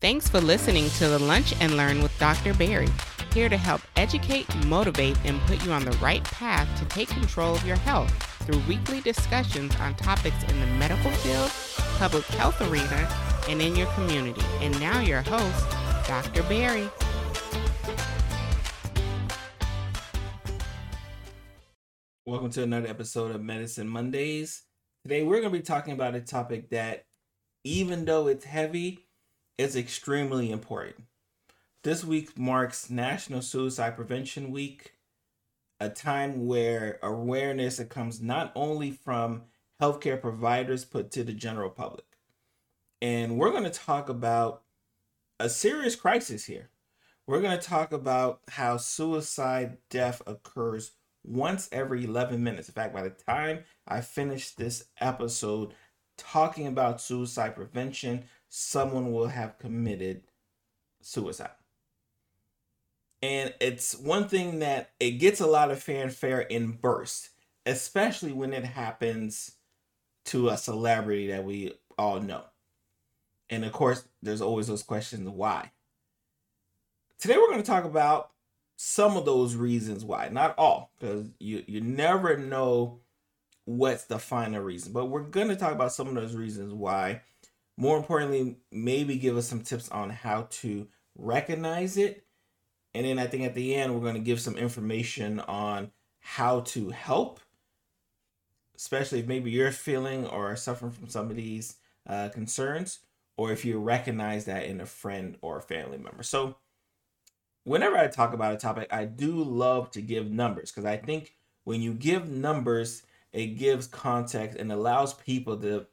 Thanks for listening to the Lunch and Learn with Dr. Berry, here to help educate, motivate, and put you on the right path to take control of your health through weekly discussions on topics in the medical field, public health arena, and in your community. And now, your host, Dr. Berry. Welcome to another episode of Medicine Mondays. Today, we're going to be talking about a topic that, even though it's heavy, is extremely important. This week marks National Suicide Prevention Week, a time where awareness comes not only from healthcare providers but to the general public. And we're going to talk about a serious crisis here. We're going to talk about how suicide death occurs once every 11 minutes. In fact, by the time I finish this episode talking about suicide prevention, someone will have committed suicide. And it's one thing that it gets a lot of fanfare in bursts, especially when it happens to a celebrity that we all know. And of course, there's always those questions why. Today we're going to talk about some of those reasons why, not all, because you you never know what's the final reason. But we're going to talk about some of those reasons why more importantly, maybe give us some tips on how to recognize it. And then I think at the end, we're going to give some information on how to help, especially if maybe you're feeling or suffering from some of these uh, concerns, or if you recognize that in a friend or a family member. So, whenever I talk about a topic, I do love to give numbers because I think when you give numbers, it gives context and allows people to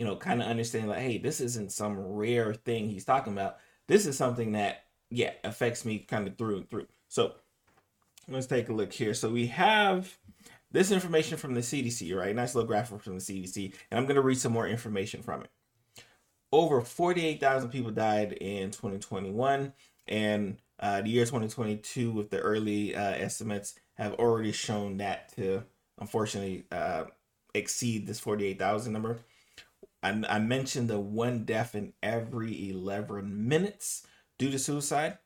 you know, kind of understand like, hey, this isn't some rare thing he's talking about. This is something that, yeah, affects me kind of through and through. So let's take a look here. So we have this information from the CDC, right? Nice little graphic from the CDC. And I'm going to read some more information from it. Over 48,000 people died in 2021. And uh, the year 2022, with the early uh, estimates, have already shown that to unfortunately uh, exceed this 48,000 number. I, I mentioned the one death in every 11 minutes due to suicide.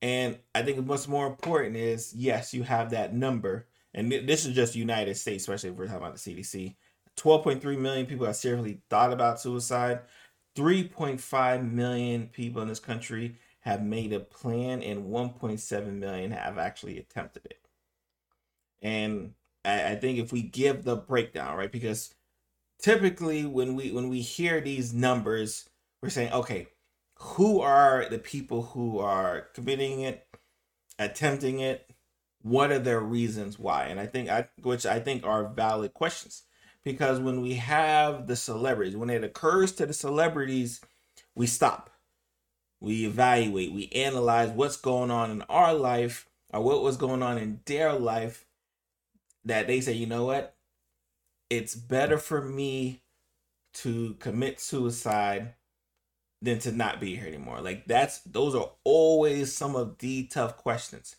And I think what's more important is yes, you have that number. And this is just United States, especially if we're talking about the CDC. 12.3 million people have seriously thought about suicide. 3.5 million people in this country have made a plan, and 1.7 million have actually attempted it. And I, I think if we give the breakdown, right, because typically when we when we hear these numbers, we're saying, okay, who are the people who are committing it, attempting it? What are their reasons why? And I think I which I think are valid questions. Because when we have the celebrities, when it occurs to the celebrities, we stop. We evaluate, we analyze what's going on in our life or what was going on in their life that they say, you know what? It's better for me to commit suicide than to not be here anymore. Like that's those are always some of the tough questions.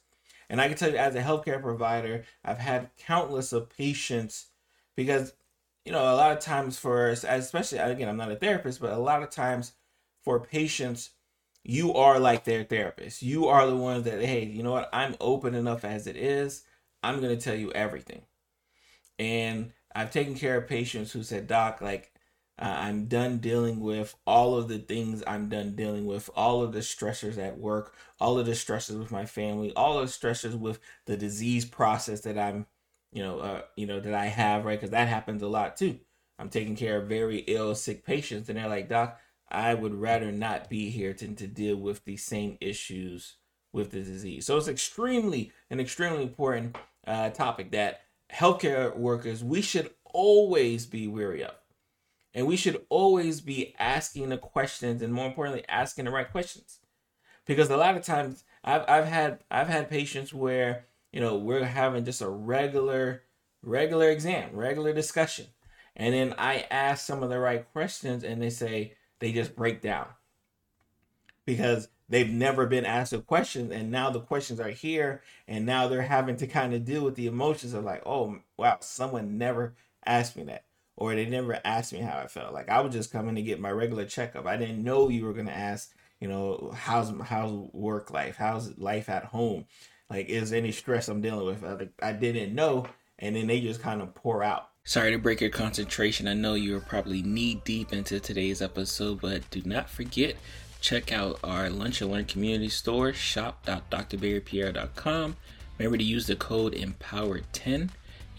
And I can tell you as a healthcare provider, I've had countless of patients because you know, a lot of times for us, especially again, I'm not a therapist, but a lot of times for patients, you are like their therapist. You are the ones that, hey, you know what? I'm open enough as it is. I'm going to tell you everything. And I've taken care of patients who said, Doc, like, uh, I'm done dealing with all of the things I'm done dealing with, all of the stressors at work, all of the stressors with my family, all of the stressors with the disease process that I'm, you know, uh, you know that I have, right? Because that happens a lot too. I'm taking care of very ill, sick patients, and they're like, Doc, I would rather not be here to, to deal with the same issues with the disease. So it's extremely an extremely important uh, topic that healthcare workers, we should always be weary of. And we should always be asking the questions and more importantly, asking the right questions. Because a lot of times I've I've had I've had patients where, you know, we're having just a regular regular exam, regular discussion. And then I ask some of the right questions and they say they just break down. Because they've never been asked a question and now the questions are here and now they're having to kind of deal with the emotions of like oh wow someone never asked me that or they never asked me how I felt. Like I was just coming to get my regular checkup. I didn't know you were gonna ask, you know, how's how's work life, how's life at home, like is any stress I'm dealing with. I, I didn't know, and then they just kind of pour out. Sorry to break your concentration. I know you are probably knee deep into today's episode, but do not forget check out our Lunch and Learn community store, shop.drberrypierre.com. Remember to use the code EMPOWER10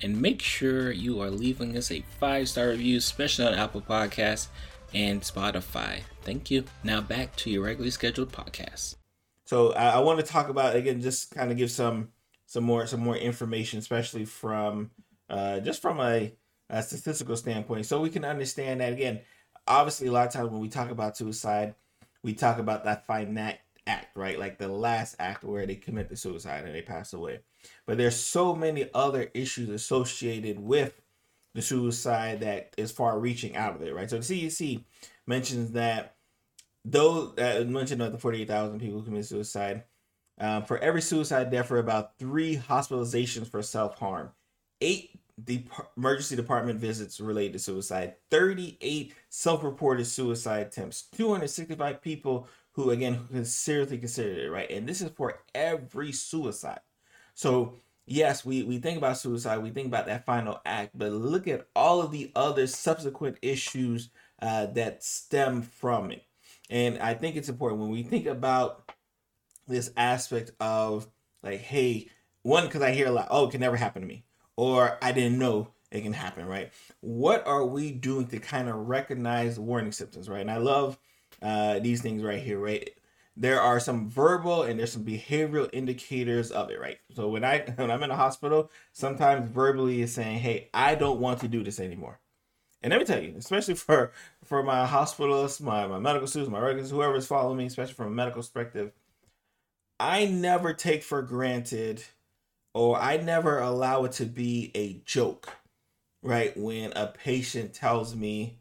and make sure you are leaving us a five star review, especially on Apple Podcasts and Spotify. Thank you. Now back to your regularly scheduled podcast. So I, I want to talk about again, just kind of give some some more some more information, especially from uh, just from a, a statistical standpoint, so we can understand that again. Obviously, a lot of times when we talk about suicide, we talk about that finite act, right? Like the last act where they commit the suicide and they pass away. But there's so many other issues associated with the suicide that is far reaching out of it, right? So the CDC mentions that though that mentioned that the 48,000 people commit suicide, um, for every suicide death, for about three hospitalizations for self harm, eight the emergency department visits related to suicide, 38 self reported suicide attempts, 265 people who, again, seriously considered it, right? And this is for every suicide. So, yes, we, we think about suicide, we think about that final act, but look at all of the other subsequent issues uh, that stem from it. And I think it's important when we think about this aspect of like, hey, one, because I hear a lot, oh, it can never happen to me, or I didn't know it can happen, right? What are we doing to kind of recognize warning symptoms, right? And I love uh, these things right here, right? There are some verbal and there's some behavioral indicators of it, right? So when I when I'm in a hospital, sometimes verbally is saying, "Hey, I don't want to do this anymore." And let me tell you, especially for for my hospitalists, my my medical students, my regulars, whoever's following me, especially from a medical perspective, I never take for granted or I never allow it to be a joke, right? When a patient tells me,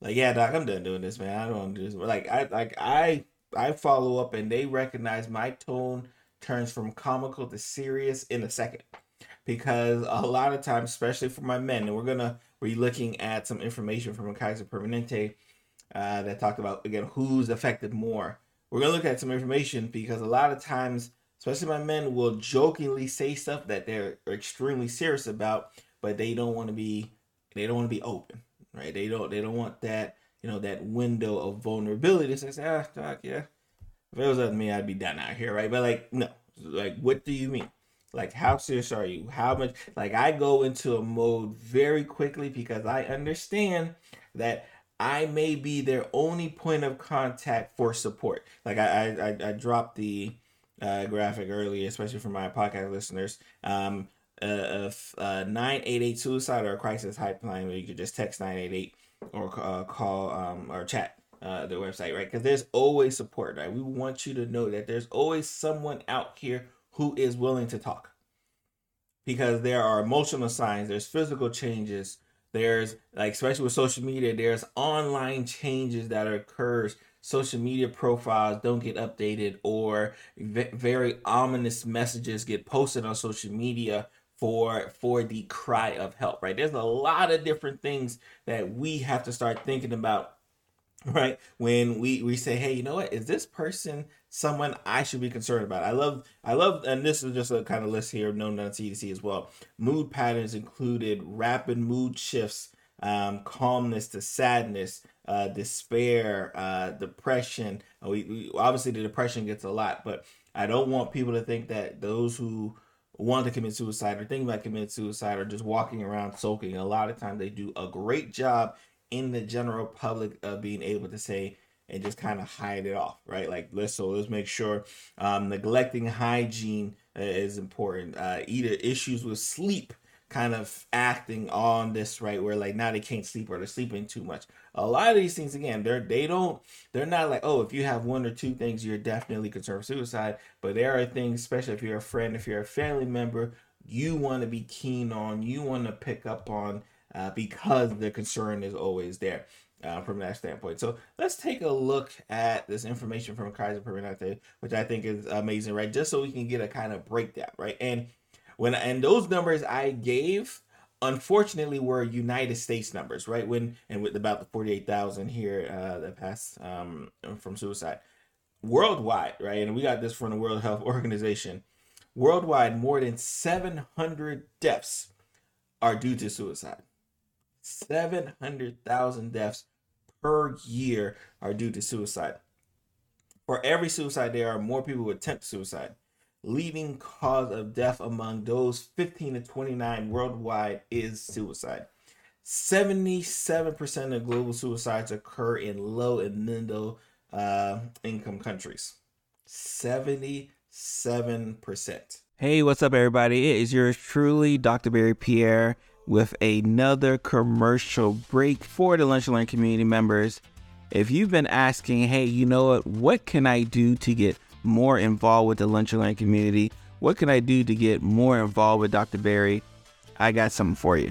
like, yeah, doc, I'm done doing this, man. I don't want to do this. Like, I like I I follow up and they recognize my tone turns from comical to serious in a second. Because a lot of times, especially for my men, and we're gonna be looking at some information from Kaiser Permanente uh, that talked about again who's affected more. We're gonna look at some information because a lot of times, especially my men, will jokingly say stuff that they're extremely serious about, but they don't want to be they don't want to be open right? They don't they don't want that you know that window of vulnerability to say, ah, doc, yeah, if it was up to me, I'd be done out here, right? But like, no, like, what do you mean? Like, how serious are you? How much? Like, I go into a mode very quickly because I understand that I may be their only point of contact for support. Like, I I, I dropped the uh, graphic earlier, especially for my podcast listeners. Um, uh, uh, 988 suicide or crisis helpline where you could just text 988 or uh, call um, or chat uh, the website, right? Because there's always support, right? We want you to know that there's always someone out here who is willing to talk. Because there are emotional signs, there's physical changes, there's like especially with social media, there's online changes that occurs. Social media profiles don't get updated, or v- very ominous messages get posted on social media for for the cry of help right? There's a lot of different things that we have to start thinking about right? When we we say hey you know what? Is this person someone i should be concerned about? I love i love and this is just a kind of list here known on cdc as well. Mood patterns included rapid mood shifts um, calmness to sadness uh, despair uh, depression we, we obviously the depression gets a lot but i don't want people to think that those who want to commit suicide or think about committing suicide are just walking around sulking. A lot of times they do a great job in the general public of being able to say and just kind of hide it off, right? Like let's so let's make sure um, neglecting hygiene uh, is important. Uh, either issues with sleep kind of acting on this right where like now they can't sleep or they're sleeping too much a lot of these things again they're they don't they're not like oh if you have one or two things you're definitely concerned with suicide but there are things especially if you're a friend if you're a family member you want to be keen on you want to pick up on uh, because the concern is always there uh, from that standpoint. So let's take a look at this information from Kaiser Permanente, which I think is amazing, right? Just so we can get a kind of breakdown, right? And when and those numbers I gave unfortunately were United States numbers, right? When and with about the 48,000 here uh, that passed um, from suicide worldwide, right? And we got this from the World Health Organization. Worldwide, more than 700 deaths are due to suicide. 700,000 deaths per year are due to suicide. For every suicide, there are more people who attempt suicide. Leading cause of death among those 15 to 29 worldwide is suicide. 77% of global suicides occur in low and middle uh, income countries. 77%. Hey, what's up, everybody? It is yours truly, Dr. Berry Pierre, with another commercial break for the Lunch and Learn community members. If you've been asking, hey, you know what? What can I do to get more involved with the Lunch and Learn community? What can I do to get more involved with Dr. Berry? I got something for you.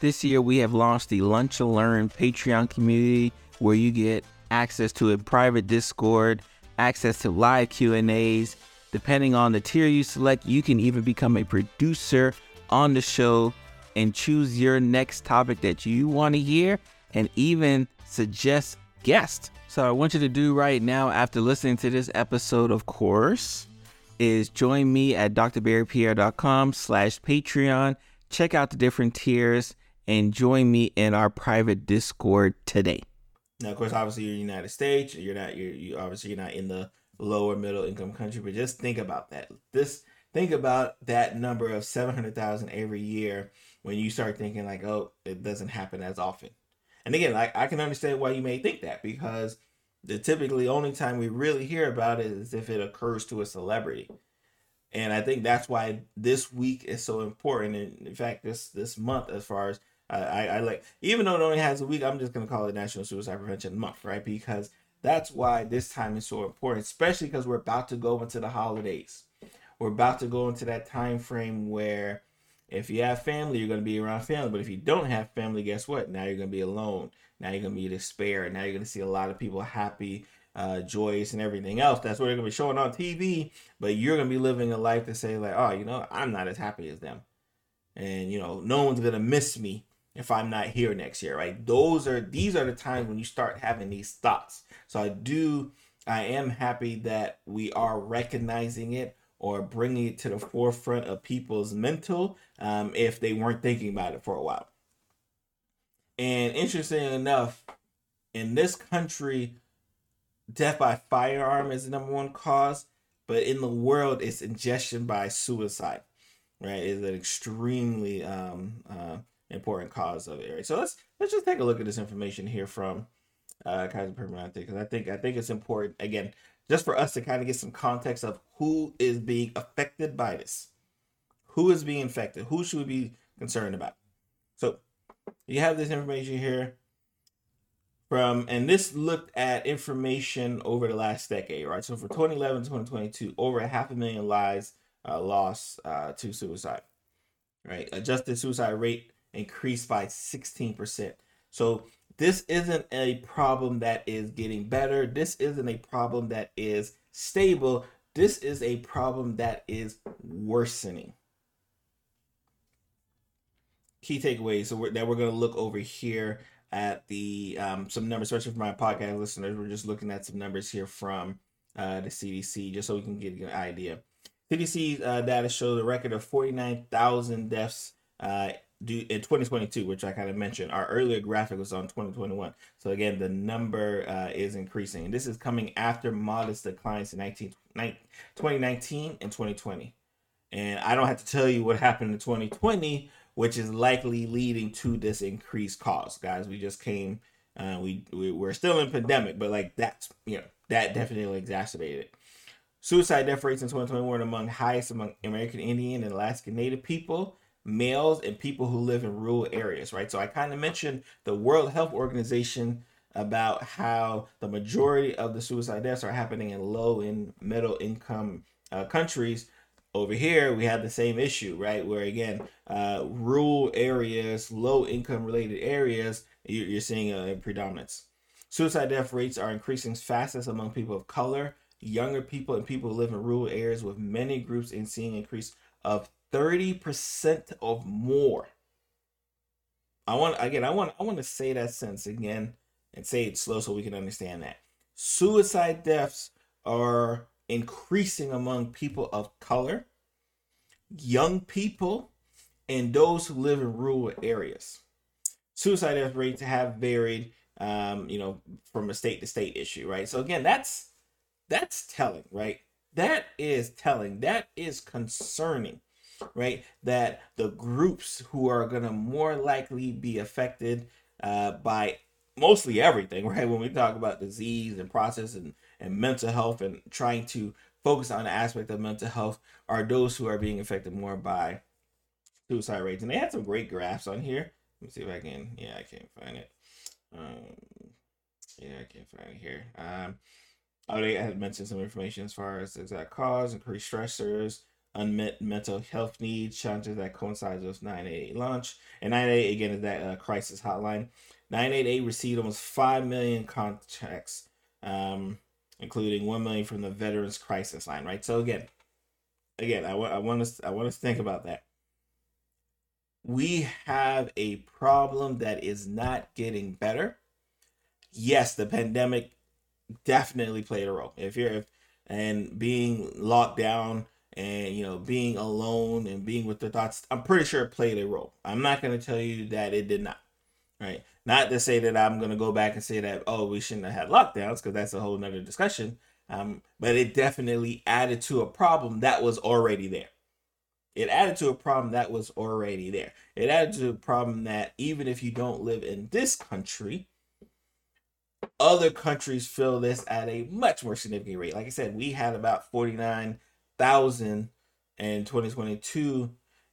This year, we have launched the Lunch and Learn Patreon community where you get access to a private Discord, access to live Q&As. Depending on the tier you select, you can even become a producer on the show and choose your next topic that you want to hear and even suggest guests. So I want you to do right now after listening to this episode, of course, is join me at drberrypierre.com slash Patreon. Check out the different tiers and join me in our private Discord today. Now, of course, obviously you're in the United States. You're not. You're you obviously you're not in the lower middle income country. But just think about that. This think about that number of seven hundred thousand every year when you start thinking like, oh, it doesn't happen as often. And again, I, I can understand why you may think that because the typically only time we really hear about it is if it occurs to a celebrity. And I think that's why this week is so important. And in fact, this this month, as far as I, I like, even though it only has a week, I'm just gonna call it National Suicide Prevention Month, right? Because that's why this time is so important, especially because we're about to go into the holidays. We're about to go into that time frame where if you have family, you're gonna be around family. But if you don't have family, guess what? Now you're gonna be alone. Now you're gonna be despair. Now you're gonna see a lot of people happy, uh, joyous, and everything else. That's what they're gonna be showing on TV. But you're gonna be living a life to say like, oh, you know, I'm not as happy as them, and you know, no one's gonna miss me if I'm not here next year, right? Those are these are the times when you start having these thoughts. So I do I am happy that we are recognizing it or bringing it to the forefront of people's mental um, if they weren't thinking about it for a while. And interesting enough, in this country, death by firearm is the number one cause, but in the world, it's ingestion by suicide, right? Is an extremely um, uh, important cause of it. Right? So let's let's just take a look at this information here from uh, Kaiser Permanente because I think I think it's important again just for us to kind of get some context of who is being affected by this, who is being infected, who should we be concerned about. So you have this information here from and this looked at information over the last decade right so for 2011 2022 over a half a million lives uh, lost uh, to suicide right adjusted suicide rate increased by 16%. So this isn't a problem that is getting better. This isn't a problem that is stable. This is a problem that is worsening. Key takeaways so we're, that we're going to look over here at the um, some numbers, especially for my podcast listeners. We're just looking at some numbers here from uh, the CDC just so we can get an idea. CDC uh, data shows a record of 49,000 deaths uh, in 2022, which I kind of mentioned. Our earlier graphic was on 2021. So again, the number uh, is increasing. And this is coming after modest declines in 19, 2019 and 2020. And I don't have to tell you what happened in 2020, which is likely leading to this increased cost, guys. We just came, uh, we, we we're still in pandemic, but like that's you know that definitely exacerbated it. Suicide death rates in 2021 were among highest among American Indian and Alaska Native people males and people who live in rural areas, right? So I kind of mentioned the World Health Organization about how the majority of the suicide deaths are happening in low and middle income uh, countries. Over here, we have the same issue, right? Where again, uh, rural areas, low income related areas, you're seeing a predominance. Suicide death rates are increasing fastest among people of color, younger people, and people who live in rural areas, with many groups in seeing increase of 30% of more I want again, I want I want to say that sentence again and say it slow so we can understand that. Suicide deaths are increasing among people of color, young people, and those who live in rural areas. Suicide death rates have varied, um, you know, from a state to state issue, right? So again, that's that's telling, right? That is telling. That is concerning, right? That the groups who are gonna more likely be affected uh, by mostly everything, right? When we talk about disease and process and, and mental health and trying to focus on the aspect of mental health are those who are being affected more by suicide rates. And they had some great graphs on here. Let me see if I can. Yeah, I can't find it. Um, yeah, I can't find it here. Um, oh, they had mentioned some information as far as exact cause, increased stressors, unmet mental health needs, challenges that coincides with 988 launch. And 988 again is that uh, crisis hotline. 988 received almost 5 million contacts, um, including 1 million from the Veterans Crisis Line, right? So again, again, I, I want us I want to think about that. We have a problem that is not getting better. Yes, the pandemic definitely played a role. If you're if, and being locked down and you know being alone and being with the thoughts, I'm pretty sure it played a role. I'm not going to tell you that it did not. Right? Not to say that I'm gonna go back and say that oh we shouldn't have had lockdowns because that's a whole nother discussion. Um, but it definitely added to a problem that was already there. It added to a problem that was already there. It added to a problem that even if you don't live in this country, other countries feel this at a much more significant rate. Like I said, we had about 49,000 in 2022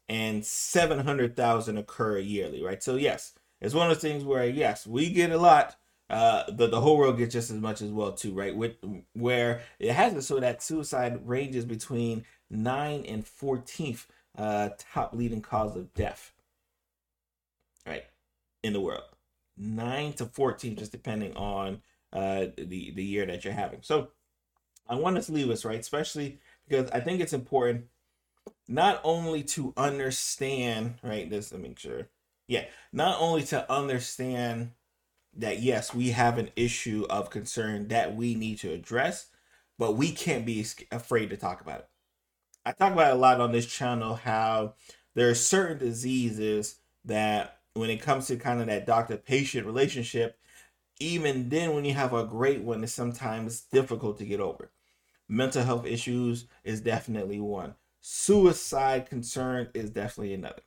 and 700,000 occur yearly, right? So, yes, it's one of those things where yes, we get a lot, uh, but the whole world gets just as much as well too, right? With where it has it so that suicide ranges between nine and fourteenth uh, top leading cause of death, right, in the world. Nine to fourteen, just depending on uh, the the year that you're having. So I want us to leave us right, especially because I think it's important not only to understand right. Let me make sure yeah, not only to understand that yes, we have an issue of concern that we need to address, but we can't be afraid to talk about it. I talk about a lot on this channel how there are certain diseases that when it comes to kind of that doctor patient relationship, even then when you have a great one, it's sometimes difficult to get over. Mental health issues is definitely one. Suicide concern is definitely another.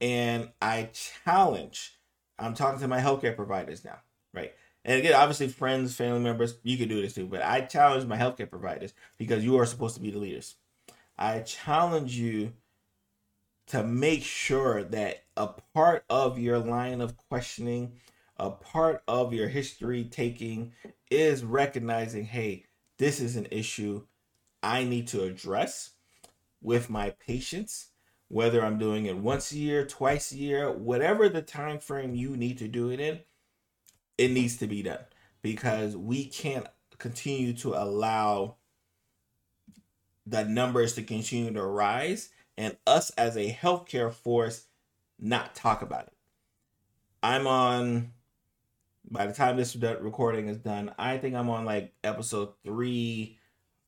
And I challenge, I'm talking to my healthcare providers now, right? And again, obviously, friends, family members, you can do this too, but I challenge my healthcare providers because you are supposed to be the leaders. I challenge you to make sure that a part of your line of questioning, a part of your history taking is recognizing hey, this is an issue I need to address with my patients whether I'm doing it once a year, twice a year, whatever the time frame you need to do it in, it needs to be done because we can't continue to allow the numbers to continue to rise and us as a healthcare force not talk about it. I'm on by the time this recording is done, I think I'm on like episode 3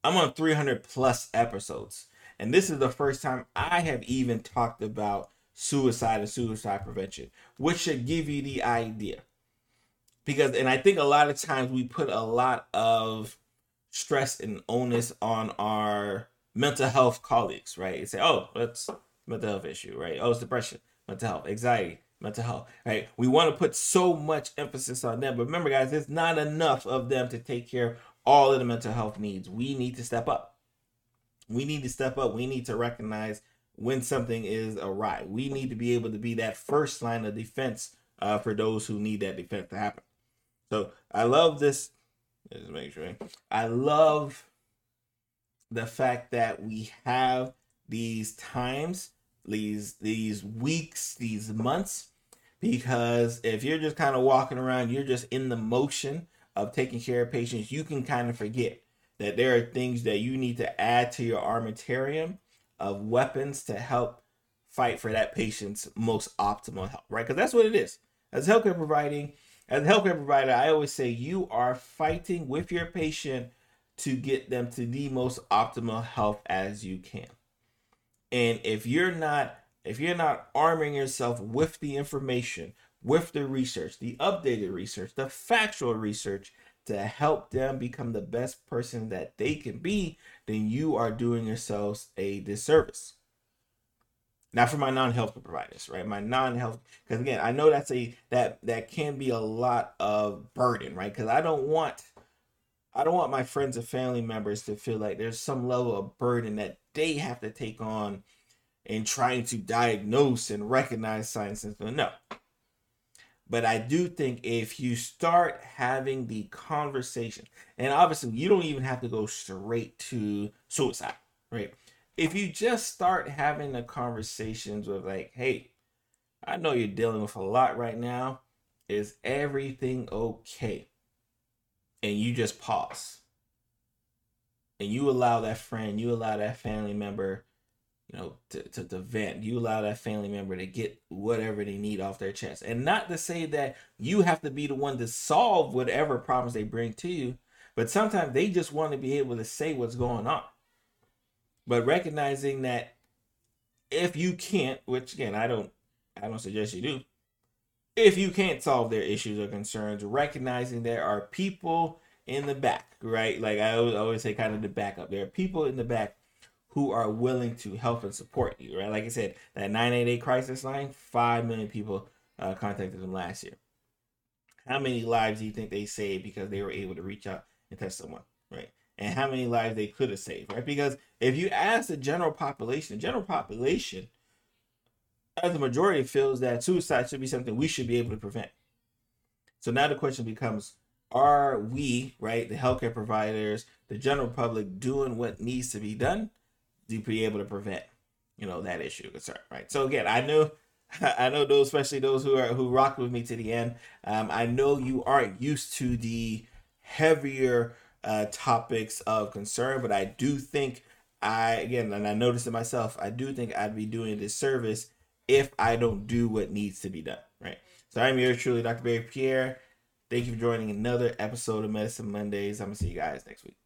I'm on 300 plus episodes and this is the first time I have even talked about suicide and suicide prevention, which should give you the idea. Because, and I think a lot of times we put a lot of stress and onus on our mental health colleagues, right? You say, oh, that's mental health issue, right? Oh, it's depression, mental health, anxiety, mental health, right? We want to put so much emphasis on them. But remember, guys, it's not enough of them to take care of all of the mental health needs. We need to step up we need to step up. We need to recognize when something is awry. We need to be able to be that first line of defense uh, for those who need that defense to happen. So I love this. Just make sure. I love the fact that we have these times, these these weeks, these months, because if you're just kind of walking around, you're just in the motion of taking care of patients, you can kind of forget that there are things that you need to add to your armamentarium of weapons to help fight for that patient's most optimal health, right? Because that's what it is. As healthcare providing, as a healthcare provider, I always say you are fighting with your patient to get them to the most optimal health as you can. And if you're not if you're not arming yourself with the information, with the research, the updated research, the factual research to help them become the best person that they can be, then you are doing yourselves a disservice. Now for my non-health providers, right? My non-health because again, I know that's a that that can be a lot of burden, right? Because I don't want I don't want my friends and family members to feel like there's some level of burden that they have to take on in trying to diagnose and recognize signs and symptoms. No. But I do think if you start having the conversation, and obviously you don't even have to go straight to suicide, right? If you just start having the conversations with like, hey, I know you're dealing with a lot right now. Is everything okay? And you just pause. And you allow that friend, you allow that family member you know, to, to, to vent. You allow that family member to get whatever they need off their chest. And not to say that you have to be the one to solve whatever problems they bring to you, but sometimes they just want to be able to say what's going on. But recognizing that if you can't, which again, I don't I don't suggest you do, if you can't solve their issues or concerns, recognizing there are people in the back, right? Like I always, always say, kind of the backup. There are people in the back who are willing to help and support you, right? Like I said, that 988 crisis line, 5 million people uh, contacted them last year. How many lives do you think they saved because they were able to reach out and touch someone, right? And how many lives they could have saved, right? Because if you ask the general population, the general population, as a majority, feels that suicide should be something we should be able to prevent. So now the question becomes are we, right, the healthcare providers, the general public, doing what needs to be done to be able to prevent, you know, that issue concern, right? So again, I know, I know those, especially those who are who rocked with me to the end. Um, I know you aren't used to the heavier uh, topics of concern, but I do think I again, and I noticed it myself. I do think I'd be doing a disservice if I don't do what needs to be done, right? So I'm yours truly, Dr. Berry Pierre. Thank you for joining another episode of Medicine Mondays. I'm gonna see you guys next week.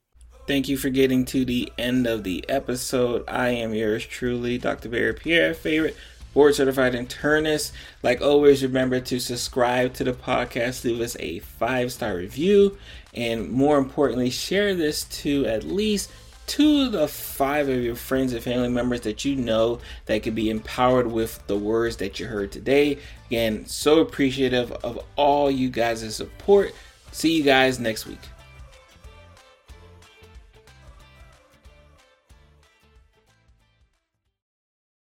Thank you for getting to the end of the episode. I am yours truly, Dr. Berry Pierre, favorite board certified internist. Like always, remember to subscribe to the podcast, leave us a five star review, and more importantly, share this to at least two of the five of your friends and family members that you know that could be empowered with the words that you heard today. Again, so appreciative of all you guys' support. See you guys next week.